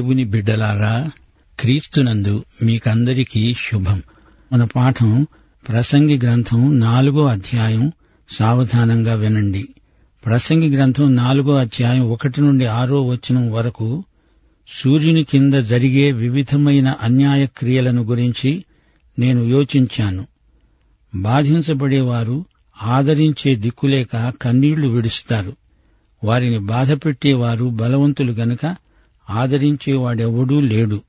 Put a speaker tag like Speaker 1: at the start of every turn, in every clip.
Speaker 1: దేవుని బిడ్డలారా క్రీస్తునందు మీకందరికీ శుభం. మన పాఠం ప్రసంగి గ్రంథం నాలుగో అధ్యాయం సావధానంగా వినండి. ప్రసంగి గ్రంథం నాలుగో అధ్యాయం ఒకటి నుండి ఆరో వచనం వరకు సూర్యుని కింద జరిగే వివిధమైన అన్యాయ క్రియలను గురించి నేను యోచించాను. బాధించబడేవారు ఆదరించే దిక్కులేక కన్నీళ్ళు విడుస్తారు. వారిని బాధపెట్టేవారు బలవంతులు గనుక ఆదరించేవాడెవడూ లేడు.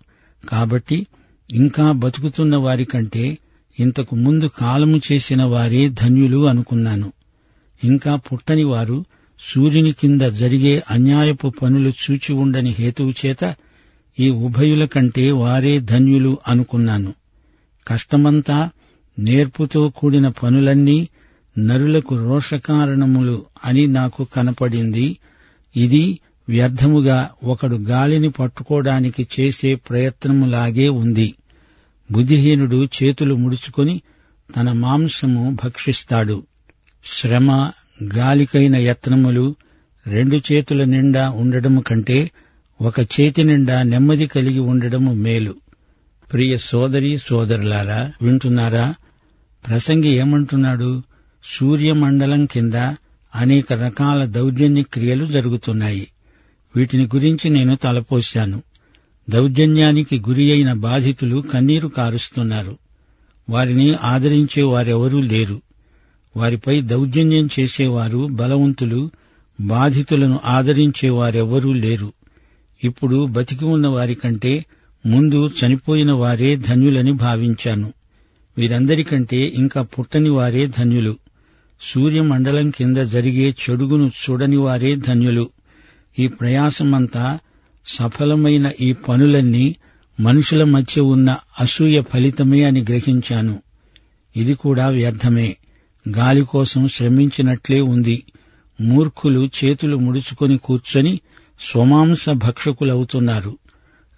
Speaker 1: కాబట్టి ఇంకా బతుకుతున్న వారికంటే ఇంతకు ముందు కాలము చేసిన వారే ధన్యులు అనుకున్నాను. ఇంకా పుట్టని వారు సూర్యుని కింద జరిగే అన్యాయపు పనులు చూచి ఉండని హేతువు చేత ఈ ఉభయుల కంటే వారే ధన్యులు అనుకున్నాను. కష్టమంతా నేర్పుతో కూడిన పనులన్నీ నరులకు రోషకారణములు అని నాకు కనపడింది. ఇది వ్యర్థముగా ఒకడు గాలిని పట్టుకోవడానికి చేసే ప్రయత్నములాగే ఉంది. బుద్ధిహీనుడు చేతులు ముడుచుకొని తన మాంసము భక్షిస్తాడు. శ్రమ గాలికైన యత్నములు రెండు చేతుల నిండా ఉండడము కంటే ఒక చేతి నిండా నెమ్మది కలిగి ఉండడము మేలు. ప్రియ సోదరి సోదరులారా వింటున్నారా? ప్రసంగి ఏమంటున్నాడు? సూర్యమండలం కింద అనేక రకాల దౌర్జన్య క్రియలు జరుగుతున్నాయి. వీటిని గురించి నేను తలపోశాను. దౌర్జన్యానికి గురి అయిన బాధితులు కన్నీరు కారుస్తున్నారు. వారిని ఆదరించే వారెవరూ లేరు. వారిపై దౌర్జన్యం చేసేవారు బలవంతులు బాధితులను ఆదరించేవారెవరూ లేరు. ఇప్పుడు బతికి ఉన్న వారికంటే ముందు చనిపోయిన వారే ధన్యులని భావించాను. వీరందరికంటే ఇంకా పుట్టని వారే ధన్యులు. సూర్యమండలం కింద జరిగే చెడుగును చూడని వారే ధన్యులు. ఈ ప్రయాసమంతా సఫలమైన ఈ పనులన్నీ మనుషుల మధ్య ఉన్న అసూయ ఫలితమే అని గ్రహించాను. ఇది కూడా వ్యర్థమే. గాలి కోసం శ్రమించినట్లే ఉంది. మూర్ఖులు చేతులు ముడుచుకొని కూర్చొని స్వమాంస భక్షకులవుతున్నారు.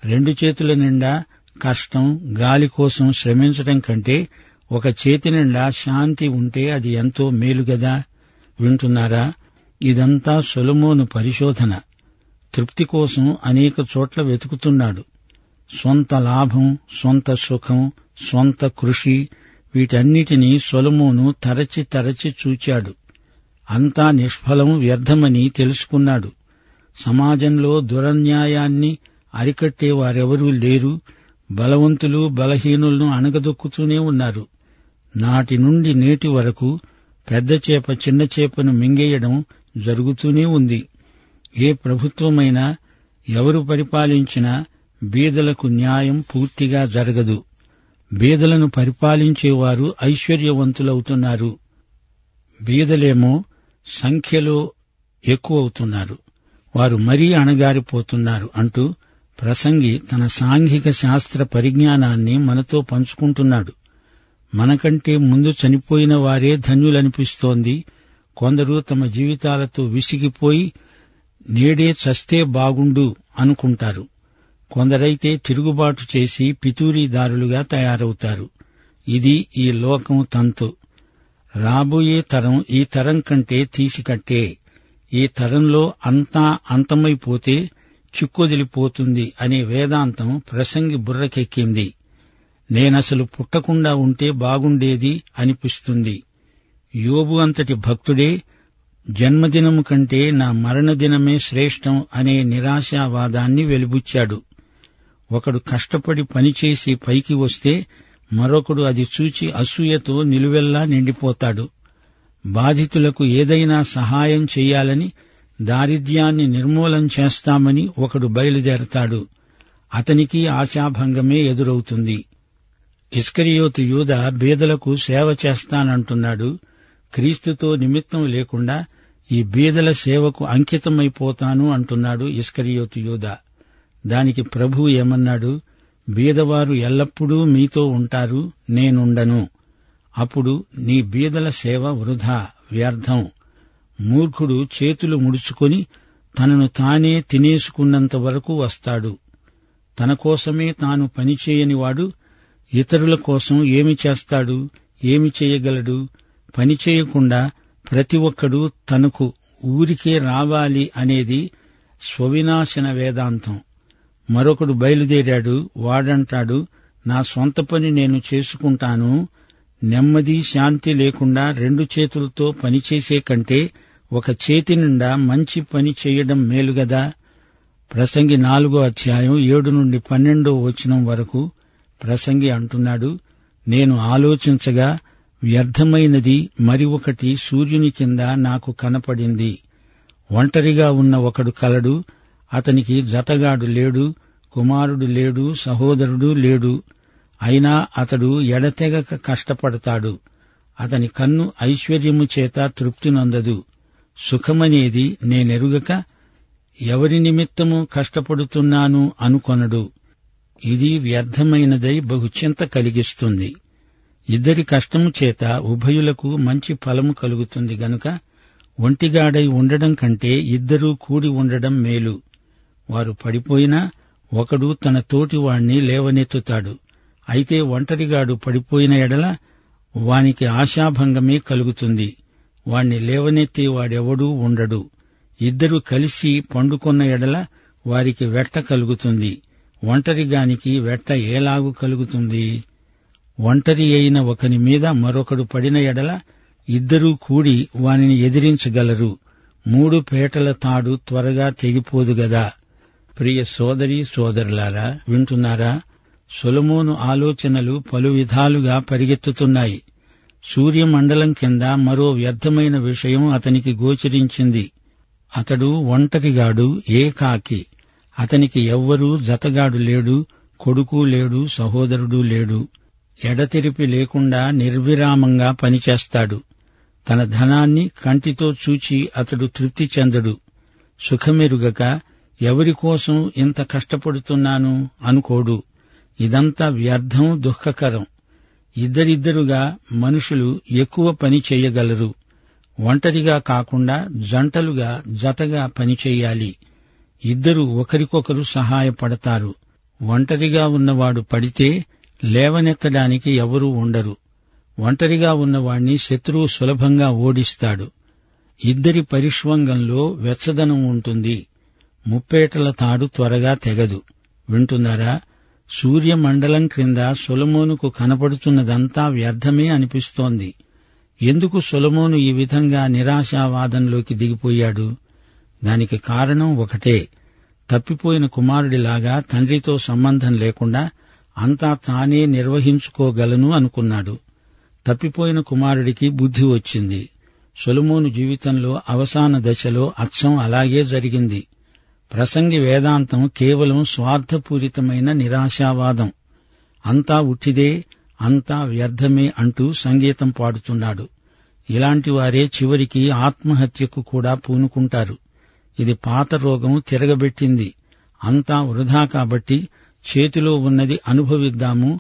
Speaker 1: రెండు చేతుల నిండా కష్టం గాలి కోసం శ్రమించటం కంటే ఒక చేతి నిండా శాంతి ఉంటే అది ఎంతో మేలుగదా వింటున్నారా? ఇదంతా సొలమోను పరిశోధన. తృప్తి కోసం అనేక చోట్ల వెతుకుతున్నాడు. సొంత లాభం సొంత సుఖం సొంత కృషి వీటన్నిటినీ సొలమోను తరచి తరచి చూచాడు. అంతా నిష్ఫలం వ్యర్థమని తెలుసుకున్నాడు. సమాజంలో దురన్యాయాన్ని అరికట్టే వారెవరూ లేరు. బలవంతులు బలహీనులను అణగదొక్కుతూనే ఉన్నారు. నాటి నుండి నేటి వరకు పెద్ద చేప చిన్న చేపను మింగేయడం జరుగుతూనే ఉంది. ఏ ప్రభుత్వమైనా ఎవరు పరిపాలించినా బీదలకు న్యాయం పూర్తిగా జరగదు. బీదలను పరిపాలించేవారు ఐశ్వర్యవంతులవుతున్నారు. బీదలేమో సంఖ్యలో ఎక్కువవుతున్నారు. వారు మరీ అణగారిపోతున్నారు అంటూ ప్రసంగి తన సాంఘిక శాస్త్ర పరిజ్ఞానాన్ని మనతో పంచుకుంటున్నాడు. మనకంటే ముందు చనిపోయిన వారే ధన్యులనిపిస్తోంది. కొందరు తమ జీవితాలతో విసిగిపోయి నేడే చస్తే బాగుండు అనుకుంటారు. కొందరైతే తిరుగుబాటు చేసి పితూరీదారులుగా తయారవుతారు. ఇది ఈ లోకం తంతు. రాబోయే తరం ఈ తరం కంటే తీసికట్టే. ఈ తరంలో అంతా అంతమైపోతే చిక్కొదిలిపోతుంది అనే వేదాంతం ప్రసంగి బుర్రకెక్కింది. నేనసలు పుట్టకుండా ఉంటే బాగుండేది అనిపిస్తుంది. యోబు అంతటి భక్తుడే జన్మదినము కంటే నా మరణదినమే శ్రేష్టం అనే నిరాశావాదాన్ని వెలిబుచ్చాడు. ఒకడు కష్టపడి పనిచేసి పైకి వస్తే మరొకడు అది చూచి అసూయతో నిలువెల్లా నిండిపోతాడు. బాధితులకు ఏదైనా సహాయం చెయ్యాలని దారిద్ర్యాన్ని నిర్మూలం చేస్తామని ఒకడు బయలుదేరతాడు. అతనికి ఆశాభంగమే ఎదురవుతుంది. ఇస్కరియోతు యూద బీదలకు సేవ చేస్తానంటున్నాడు. క్రీస్తుతో నిమిత్తం లేకుండా ఈ బీదల సేవకు అంకితమైపోతాను అంటున్నాడు ఇస్కరియోతు యూద. దానికి ప్రభు ఏమన్నాడు? బీదవారు ఎల్లప్పుడూ మీతో ఉంటారు నేనుండను. అప్పుడు నీ బీదల సేవ వృధా వ్యర్థం. మూర్ఖుడు చేతులు ముడుచుకొని తనను తానే తినేసుకున్నంత వరకు వస్తాడు. తన కోసమే తాను పనిచేయనివాడు ఇతరుల కోసం ఏమి చేస్తాడు? ఏమి చేయగలడు? పని చేయకుండా ప్రతి ఒక్కడు తనకు ఊరికే రావాలి అనేది స్వవినాశన వేదాంతం. మరొకడు బయలుదేరాడు వాడంటాడు నా సొంత పని నేను చేసుకుంటాను నెమ్మది శాంతి లేకుండా రెండు చేతులతో పనిచేసే కంటే ఒక చేతి నిండా మంచి పని చేయడం మేలుగదా ప్రసంగి నాలుగో అధ్యాయం ఏడు నుండి పన్నెండో వచనం వరకు ప్రసంగి అంటున్నాడు నేను ఆలోచించగా వ్యర్థమైనది మరి ఒకటి సూర్యుని కింద నాకు కనపడింది. ఒంటరిగా ఉన్న ఒకడు కలడు అతనికి జతగాడు లేడు కుమారుడు లేడు సహోదరుడు లేడు. అయినా అతడు ఎడతెగక కష్టపడతాడు. అతని కన్ను ఐశ్వర్యము చేత తృప్తి నొందదు. సుఖమనేది నేనెరుగక ఎవరి నిమిత్తము కష్టపడుతున్నాను అనుకొనడు. ఇది వ్యర్థమైనదై బహుచింత కలిగిస్తుంది. ఇద్దరి కష్టము చేత ఉభయులకు మంచి ఫలము కలుగుతుంది గనుక ఒంటిగాడై ఉండడం కంటే ఇద్దరూ కూడి ఉండడం మేలు. వారు పడిపోయినా ఒకడు తన తోటివాణ్ణి లేవనెత్తుతాడు. అయితే ఒంటరిగాడు పడిపోయిన ఎడల వానికి ఆశాభంగమే కలుగుతుంది. వాణ్ణి లేవనెత్తే వాడెవడూ ఉండడు. ఇద్దరు కలిసి పండుకొన్న ఎడల వారికి వెట్ట కలుగుతుంది. ఒంటరిగానికి వెట్ట ఏలాగు కలుగుతుంది? ఒంటరి అయిన ఒకని మీద మరొకడు పడిన ఎడల ఇద్దరూ కూడి వానిని ఎదిరించగలరు. మూడు పేటల తాడు త్వరగా తెగిపోదు గదా. ప్రియ సోదరి సోదరులారా వింటున్నారా? సొలమోను ఆలోచనలు పలు విధాలుగా పరిగెత్తుతున్నాయి. సూర్యమండలం కింద మరో వ్యర్థమైన విషయం అతనికి గోచరించింది. అతడు ఒంటరిగాడు ఏకాకి. అతనికి ఎవ్వరూ జతగాడు లేడు కొడుకు లేడు సహోదరుడు లేడు. ఎడతెరిపి లేకుండా నిర్విరామంగా పనిచేస్తాడు. తన ధనాన్ని కంటితో చూచి అతడు తృప్తి చెందడు. సుఖమెరుగక ఎవరి కోసం ఇంత కష్టపడుతున్నాను అనుకోడు. ఇదంతా వ్యర్థం దుఃఖకరం. ఇద్దరిద్దరుగా మనుషులు ఎక్కువ పని చేయగలరు. ఒంటరిగా కాకుండా జంటలుగా జతగా పనిచేయాలి ఇద్దరు ఒకరికొకరు సహాయపడతారు. ఒంటరిగా ఉన్నవాడు పడితే లేవనెత్తడానికి ఎవరూ ఉండరు. ఒంటరిగా ఉన్నవాణ్ణి శత్రువు సులభంగా ఓడిస్తాడు. ఇద్దరి పరిష్వంగంలో వెచ్చదనం ఉంటుంది. ముప్పేటల తాడు త్వరగా తెగదు. వింటున్నారా? సూర్యమండలం క్రింద సొలమోనుకు కనపడుతున్నదంతా వ్యర్థమే అనిపిస్తోంది. ఎందుకు సొలమోను ఈ విధంగా నిరాశావాదంలోకి దిగిపోయాడు? దానికి కారణం ఒకటే. తప్పిపోయిన కుమారుడిలాగా తండ్రితో సంబంధం లేకుండా అంతా తానే నిర్వహించుకోగలను అనుకున్నాడు. తప్పిపోయిన కుమారుడికి బుద్ధి వచ్చింది. సొలమోను జీవితంలో అవసాన దశలో అచ్చం అలాగే జరిగింది. ప్రసంగి వేదాంతం కేవలం స్వార్థపూరితమైన నిరాశావాదం. అంతా ఉట్టిదే అంతా వ్యర్థమే అంటూ సంగీతం పాడుతున్నాడు. ఇలాంటి వారే చివరికి ఆత్మహత్యకు కూడా పూనుకుంటారు. ఇది పాత రోగం తిరగబెట్టింది. అంతా వృధా కాబట్టి చేతిలో ఉన్నది అనుభవిద్దాము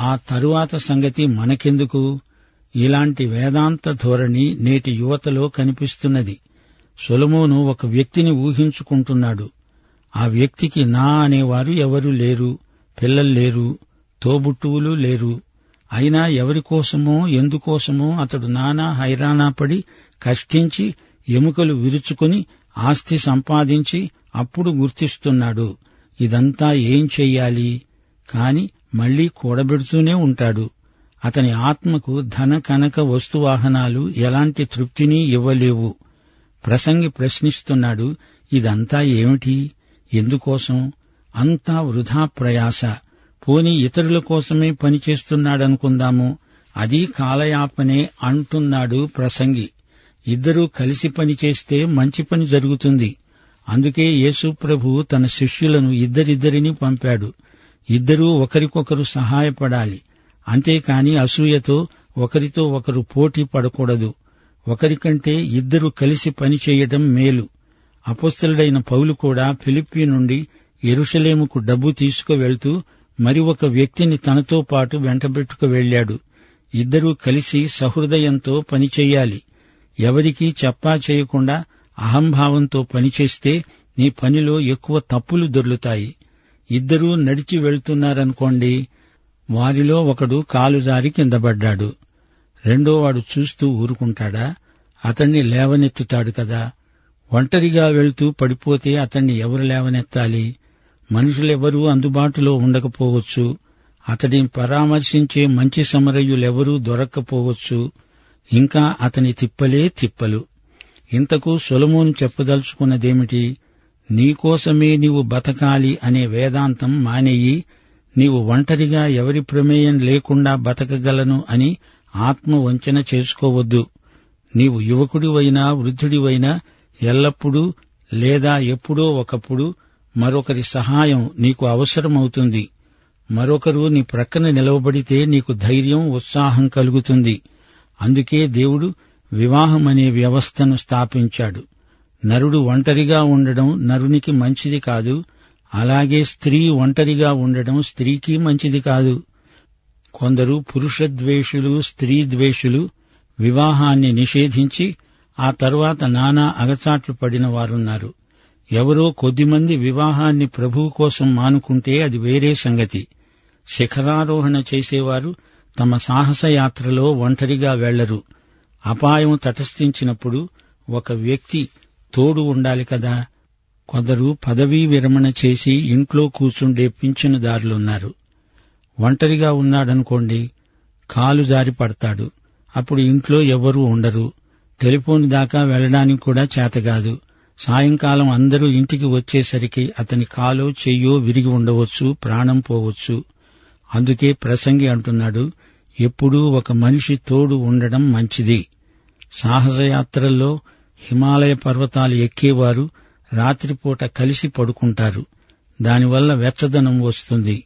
Speaker 1: ఆ తరువాత సంగతి మనకెందుకు? ఇలాంటి వేదాంత ధోరణి నేటి యువతలో కనిపిస్తున్నది. సొలమోను ఒక వ్యక్తిని ఊహించుకుంటున్నాడు. ఆ వ్యక్తికి నా అనేవారు ఎవరూ లేరు పిల్లలు లేరు తోబుట్టువులు లేరు. అయినా ఎవరికోసమో ఎందుకోసమో అతడు నానా హైరానా పడి కష్టించి ఎముకలు విరుచుకుని ఆస్తి సంపాదించి అప్పుడు గుర్తిస్తున్నాడు. ఇదంతా ఏం చెయ్యాలి? కాని మళ్ళీ కూడబెడుతూనే ఉంటాడు. అతని ఆత్మకు ధన కనక వస్తువాహనాలు ఎలాంటి తృప్తిని ఇవ్వలేవు. ప్రసంగి ప్రశ్నిస్తున్నాడు ఇదంతా ఏమిటి? ఎందుకోసం? అంతా వృధా ప్రయాస. పోని ఇతరుల కోసమే పనిచేస్తున్నాడనుకుందాము. అది కాలయాపనే అంటున్నాడు ప్రసంగి. ఇద్దరూ కలిసి పనిచేస్తే మంచి పని జరుగుతుంది. అందుకే యేసు ప్రభు తన శిష్యులను ఇద్దరిద్దరిని పంపాడు. ఇద్దరూ ఒకరికొకరు సహాయపడాలి. అంతేకాని అసూయతో ఒకరితో ఒకరు పోటీ పడకూడదు. ఒకరికంటే ఇద్దరు కలిసి పనిచేయటం మేలు. అపుస్తలుడైన పౌలు కూడా ఫిలిప్పీ నుండి ఎరుషలేముకు డబ్బు తీసుకువెళ్తూ మరి ఒక వ్యక్తిని తనతో పాటు వెంటబెట్టుకు వెళ్ళాడు ఇద్దరూ కలిసి సహృదయంతో పనిచేయాలి ఎవరికీ చెప్పా చేయకుండా అహంభావంతో పనిచేస్తే నీ పనిలో ఎక్కువ తప్పులు దొర్లుతాయి. ఇద్దరూ నడిచి వెళ్తున్నారనుకోండి వారిలో ఒకడు కాలుజారి కిందపడ్డాడు. రెండోవాడు చూస్తూ ఊరుకుంటాడా? అతణ్ణి లేవనెత్తుతాడు కదా. ఒంటరిగా వెళ్తూ పడిపోతే అతణ్ణి ఎవరు లేవనెత్తాలి? మనుషులెవరూ అందుబాటులో ఉండకపోవచ్చు. అతడిని పరామర్శించే మంచి సమరయులెవరూ దొరక్కపోవచ్చు. ఇంకా అతని తిప్పలే తిప్పలు. ఇంతకు సొలమోను చెప్పదలుచుకున్నదేమిటి? నీకోసమే నీవు బతకాలి అనే వేదాంతం మానేయి నీవు ఒంటరిగా ఎవరి ప్రమేయం లేకుండా బతకగలను అని ఆత్మవంచన చేసుకోవద్దు. నీవు యువకుడివైనా వృద్ధుడివైనా ఎల్లప్పుడూ లేదా ఎప్పుడో ఒకప్పుడు మరొకరి సహాయం నీకు అవసరమవుతుంది. మరొకరు నీ ప్రక్కన నిలవబడితే నీకు ధైర్యం ఉత్సాహం కలుగుతుంది. అందుకే దేవుడు వివాహమనే వ్యవస్థను స్థాపించాడు. నరుడు ఒంటరిగా ఉండడం నరునికి మంచిది కాదు. అలాగే స్త్రీ ఒంటరిగా ఉండడం స్త్రీకి మంచిది కాదు. కొందరు పురుషద్వేషులు స్త్రీ ద్వేషులు వివాహాన్ని నిషేధించి ఆ తర్వాత నానా అగచాట్లు పడిన వారున్నారు. ఎవరో కొద్దిమంది వివాహాన్ని ప్రభువు కోసం మానుకుంటే అది వేరే సంగతి. శిఖరారోహణ చేసేవారు తమ సాహసయాత్రలో ఒంటరిగా వెళ్ళరు. అపాయం తటస్థించినప్పుడు ఒక వ్యక్తి తోడు ఉండాలి కదా. కొందరు పదవీ విరమణ చేసి ఇంట్లో కూర్చుండే పింఛనుదారులున్నారు ఒంటరిగా ఉన్నాడనుకోండి కాలు జారి పడతాడు. అప్పుడు ఇంట్లో ఎవ్వరూ ఉండరు. టెలిఫోన్ దాకా వెళ్ళడానికి కూడా చేతగాదు సాయంకాలం అందరూ ఇంటికి వచ్చేసరికి అతని కాలో చెయ్యో విరిగి ఉండవచ్చు ప్రాణం పోవచ్చు. అందుకే ప్రసంగి అంటున్నాడు ఎప్పుడూ ఒక మనిషి తోడు ఉండడం మంచిది. సాహసయాత్రల్లో హిమాలయ పర్వతాలు ఎక్కేవారు రాత్రిపూట కలిసి పడుకుంటారు. దానివల్ల వెచ్చదనం వస్తుంది.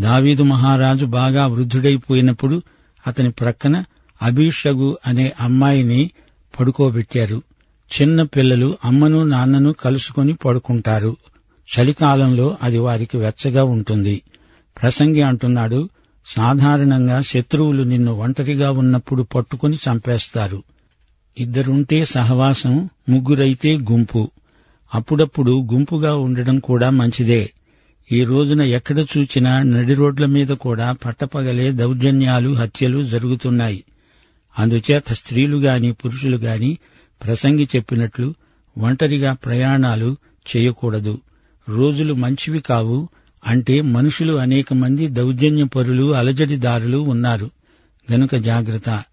Speaker 1: దావీదు మహారాజు బాగా వృద్ధుడైపోయినప్పుడు అతని ప్రక్కన అభిషగు అనే అమ్మాయిని పడుకోబెట్టారు. చిన్న పిల్లలు అమ్మను నాన్నను కలుసుకుని పడుకుంటారు. చలికాలంలో అది వారికి వెచ్చగా ఉంటుంది. ప్రసంగి అంటున్నాడు సాధారణంగా శత్రువులు నిన్ను ఒంటరిగా ఉన్నప్పుడు పట్టుకుని చంపేస్తారు. ఇద్దరుంటే సహవాసం ముగ్గురైతే గుంపు. అప్పుడప్పుడు గుంపుగా ఉండడం కూడా మంచిదే. ఈ రోజున ఎక్కడ చూచినా నడి రోడ్ల మీద కూడా పట్టపగలే దౌర్జన్యాలు హత్యలు జరుగుతున్నాయి. అందుచేత స్త్రీలు గాని పురుషులు గాని ప్రసంగి చెప్పినట్లు ఒంటరిగా ప్రయాణాలు చేయకూడదు. రోజులు మంచివి కావు అంటే మనుషులు అనేక మంది దౌర్జన్యపరులు అలజడిదారులు ఉన్నారు. గనుక జాగ్రత్త.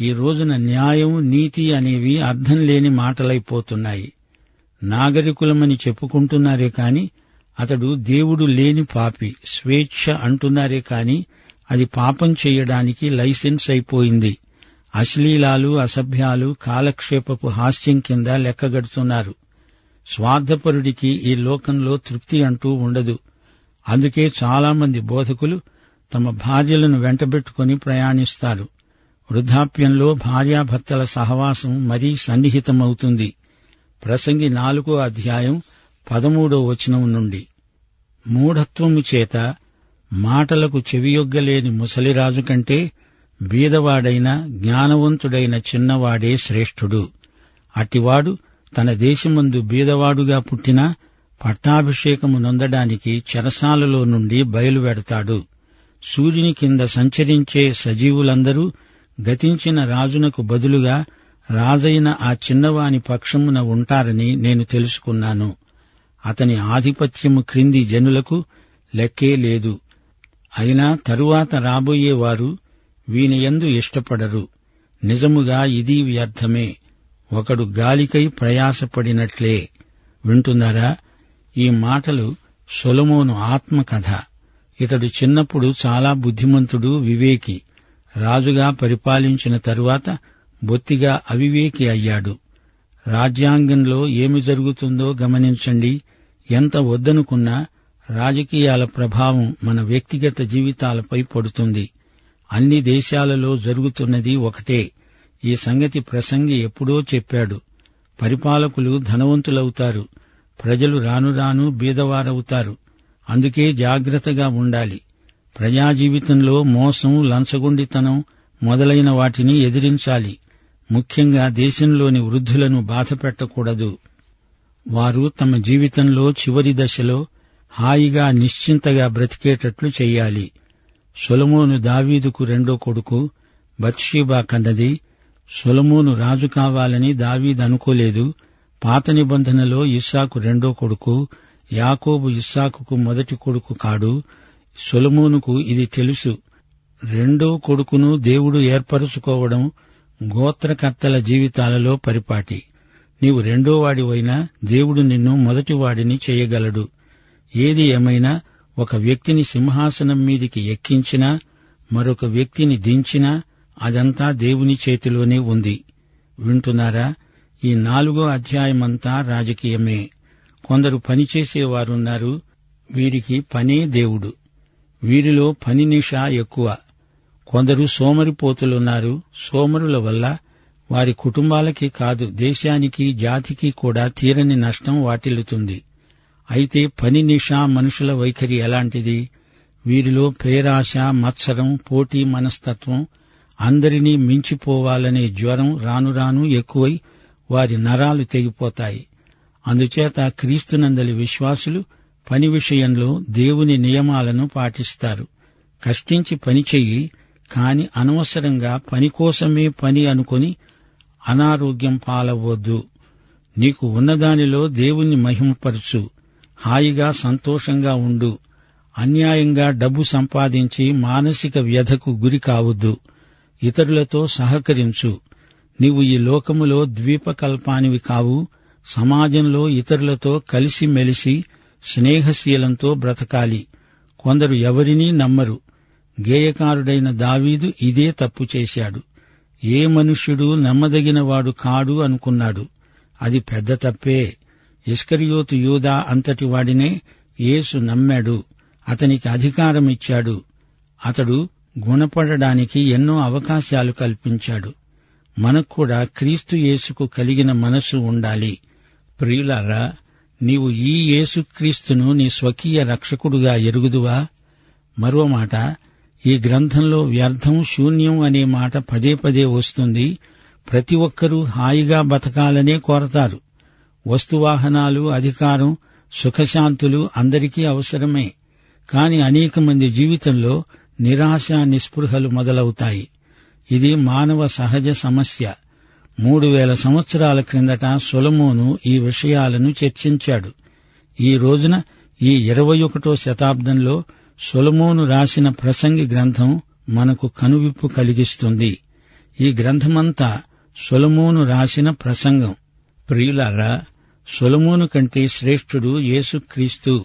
Speaker 1: ఈ రోజున న్యాయం నీతి అనేవి అర్థం లేని మాటలైపోతున్నాయి నాగరికులమని చెప్పుకుంటున్నారే కాని అతడు దేవుడు లేని పాపి స్వేచ్ఛ అంటున్నారే కాని అది పాపం చేయడానికి లైసెన్స్ అయిపోయింది. అశ్లీలాలు అసభ్యాలు కాలక్షేపపు హాస్యం కింద లెక్కగడుతున్నారు. స్వార్థపరుడికి ఈ లోకంలో తృప్తి అంటూ ఉండదు. అందుకే చాలామంది బోధకులు తమ భార్యలను వెంటబెట్టుకుని ప్రయాణిస్తారు. వృద్ధాప్యంలో భార్యాభర్తల సహవాసం మరీ సన్నిహితమవుతుంది. ప్రసంగి నాలుగో అధ్యాయం పదమూడో వచనం నుండి. మూఢత్వము చేత మాటలకు చెవియొగ్గలేని ముసలిరాజు కంటే బీదవాడైన జ్ఞానవంతుడైన చిన్నవాడే శ్రేష్ఠుడు. అట్టివాడు తన దేశమందు బీదవాడుగా పుట్టినా పట్టాభిషేకము నొందడానికి చెరసాలలో నుండి బయలువెడతాడు. సూర్యుని కింద సంచరించే సజీవులందరూ గతించిన రాజునకు బదులుగా రాజైన ఆ చిన్నవాని పక్షమున ఉంటారని నేను తెలుసుకున్నాను. అతని ఆధిపత్యము క్రింది జనులకు లెక్కే లేదు. అయినా తరువాత రాబోయేవారు వీనియందు ఇష్టపడరు. నిజముగా ఇది వ్యర్థమే. ఒకడు గాలికై ప్రయాసపడినట్లే. వింటున్నారా? ఈ మాటలు సొలమోను ఆత్మకథ. ఇతడు చిన్నప్పుడు చాలా బుద్ధిమంతుడు వివేకి. రాజుగా పరిపాలించిన తరువాత బొత్తిగా అవివేకి అయ్యాడు. రాజ్యాంగంలో ఏమి జరుగుతుందో గమనించండి. ఎంత వద్దనుకున్నా రాజకీయాల ప్రభావం మన వ్యక్తిగత జీవితాలపై పడుతుంది. అన్ని దేశాలలో జరుగుతున్నది ఒకటే. ఈ సంగతి ప్రసంగి ఎప్పుడో చెప్పాడు. పరిపాలకులు ధనవంతులవుతారు. ప్రజలు రాను రాను బీదవారవుతారు. అందుకే జాగ్రత్తగా ఉండాలి. ప్రజాజీవితంలో మోసం లంచగొండితనం మొదలైన వాటిని ఎదిరించాలి. ముఖ్యంగా దేశంలోని వృద్ధులను బాధపెట్టకూడదు వారు తమ జీవితంలో చివరి దశలో హాయిగా నిశ్చింతగా బ్రతికేటట్లు చేయాలి. సొలమోను దావీదుకు రెండో కొడుకు బత్షీబా కన్నది సొలమోను రాజు కావాలని దావీద్ అనుకోలేదు పాత నిబంధనలో ఇస్సాకు రెండో కొడుకు యాకోబు ఇస్సాకుకు మొదటి కొడుకు కాడు. సొలమోనుకు ఇది తెలుసు. రెండో కొడుకును దేవుడు ఏర్పరుచుకోవడం గోత్రకర్తల జీవితాలలో పరిపాటి. నీవు రెండో వాడివైనా దేవుడు నిన్ను మొదటివాడిని చేయగలడు. ఏది ఏమైనా ఒక వ్యక్తిని సింహాసనం మీదికి ఎక్కించినా మరొక వ్యక్తిని దించినా అదంతా దేవుని చేతిలోనే ఉంది. వింటున్నారా? ఈ నాలుగో అధ్యాయమంతా రాజకీయమే. కొందరు పనిచేసేవారున్నారు వీరికి పనే దేవుడు. వీరిలో పని నిషా ఎక్కువ. కొందరు సోమరిపోతులున్నారు సోమరుల వల్ల వారి కుటుంబాలకి కాదు దేశానికి జాతికి కూడా తీరని నష్టం వాటిల్లుతుంది. అయితే పని నిషా మనుషుల వైఖరి ఎలాంటిది? వీరిలో పేరాశ మత్సరం పోటీ మనస్తత్వం అందరినీ మించిపోవాలనే జ్వరం రాను రాను ఎక్కువై వారి నరాలు తెగిపోతాయి. అందుచేత క్రీస్తునందలి విశ్వాసులు పని విషయంలో దేవుని నియమాలను పాటిస్తారు. కష్టించి పని చెయ్యి కాని అనవసరంగా పని కోసమే పని అనుకొని అనారోగ్యం పాలవద్దు. నీకు ఉన్నదానిలో దేవుణ్ణి మహిమపరచు. హాయిగా సంతోషంగా ఉండు. అన్యాయంగా డబ్బు సంపాదించి మానసిక వ్యధకు గురి కావద్దు. ఇతరులతో సహకరించు. నీవు ఈ లోకములో ద్వీపకల్పానివి కావు సమాజంలో ఇతరులతో కలిసిమెలిసి స్నేహశీలంతో బ్రతకాలి. కొందరు ఎవరినీ నమ్మరు. గేయకారుడైన దావీదు ఇదే తప్పు చేశాడు. ఏ మనుష్యుడు నమ్మదగినవాడు కాడు అనుకున్నాడు. అది పెద్ద తప్పే. ఇస్కరియోతు యూదా అంతటి వాడినే యేసు నమ్మాడు. అతనికి అధికారమిచ్చాడు. అతడు గుణపడడానికి ఎన్నో అవకాశాలు కల్పించాడు. మనకు కూడా క్రీస్తు యేసుకు కలిగిన మనస్సు ఉండాలి. ప్రియులారా నీవు ఈ యేసుక్రీస్తును నీ స్వకీయ రక్షకుడుగా ఎరుగుదువా? మరో మాట ఈ గ్రంథంలో వ్యర్థం శూన్యం అనే మాట పదే పదే వస్తుంది. ప్రతి ఒక్కరూ హాయిగా బతకాలనే కోరతారు. వస్తువాహనాలు అధికారం సుఖశాంతులు అందరికీ అవసరమే. కాని అనేక మంది జీవితంలో నిరాశ నిస్పృహలు మొదలవుతాయి. ఇది మానవ సహజ సమస్య. మూడు వేల సంవత్సరాల క్రిందట సొలమోను ఈ విషయాలను చర్చించాడు. ఈ రోజున ఈ ఇరవై ఒకటో శతాబ్దంలో సొలమోను రాసిన ప్రసంగి గ్రంథం మనకు కనువిప్పు కలిగిస్తుంది. ఈ గ్రంథమంతా సొలమోను రాసిన ప్రసంగం. ప్రియులారా సొలమోను కంటే శ్రేష్ఠుడు యేసుక్రీస్తు.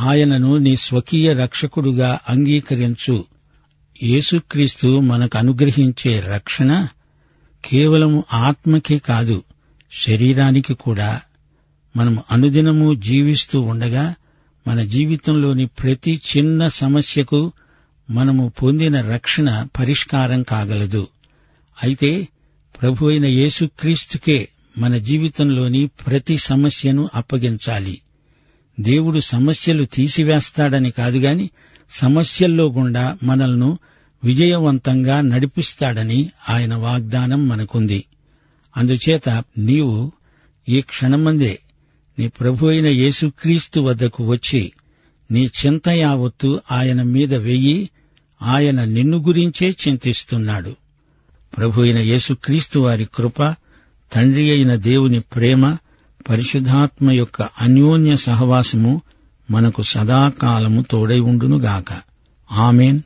Speaker 1: ఆయనను నీ స్వకీయ రక్షకుడుగా అంగీకరించు. యేసుక్రీస్తు మనకు అనుగ్రహించే రక్షణ కేవలం ఆత్మకే కాదు శరీరానికి కూడా. మనం అనుదినము జీవిస్తూ ఉండగా మన జీవితంలోని ప్రతి చిన్న సమస్యకు మనము పొందిన రక్షణ పరిష్కారం కాగలదు. అయితే ప్రభు అయిన యేసుక్రీస్తుకే మన జీవితంలోని ప్రతి సమస్యను అప్పగించాలి. దేవుడు సమస్యలు తీసివేస్తాడని కాదుగాని సమస్యల్లో గుండా మనల్ని విజయవంతంగా నడిపిస్తాడని ఆయన వాగ్దానం మనకుంది. అందుచేత నీవు ఈ క్షణమందే నీ ప్రభు అయిన యేసుక్రీస్తు వద్దకు వచ్చి నీ చింత యావత్తు ఆయన మీద వెయ్యి ఆయన నిన్ను గురించే చింతిస్తున్నాడు. ప్రభు అయిన యేసుక్రీస్తు వారి కృప తండ్రి అయిన దేవుని ప్రేమ పరిశుద్ధాత్మ యొక్క అన్యోన్య సహవాసము మనకు సదాకాలము తోడై ఉండునుగాక. ఆమెన్.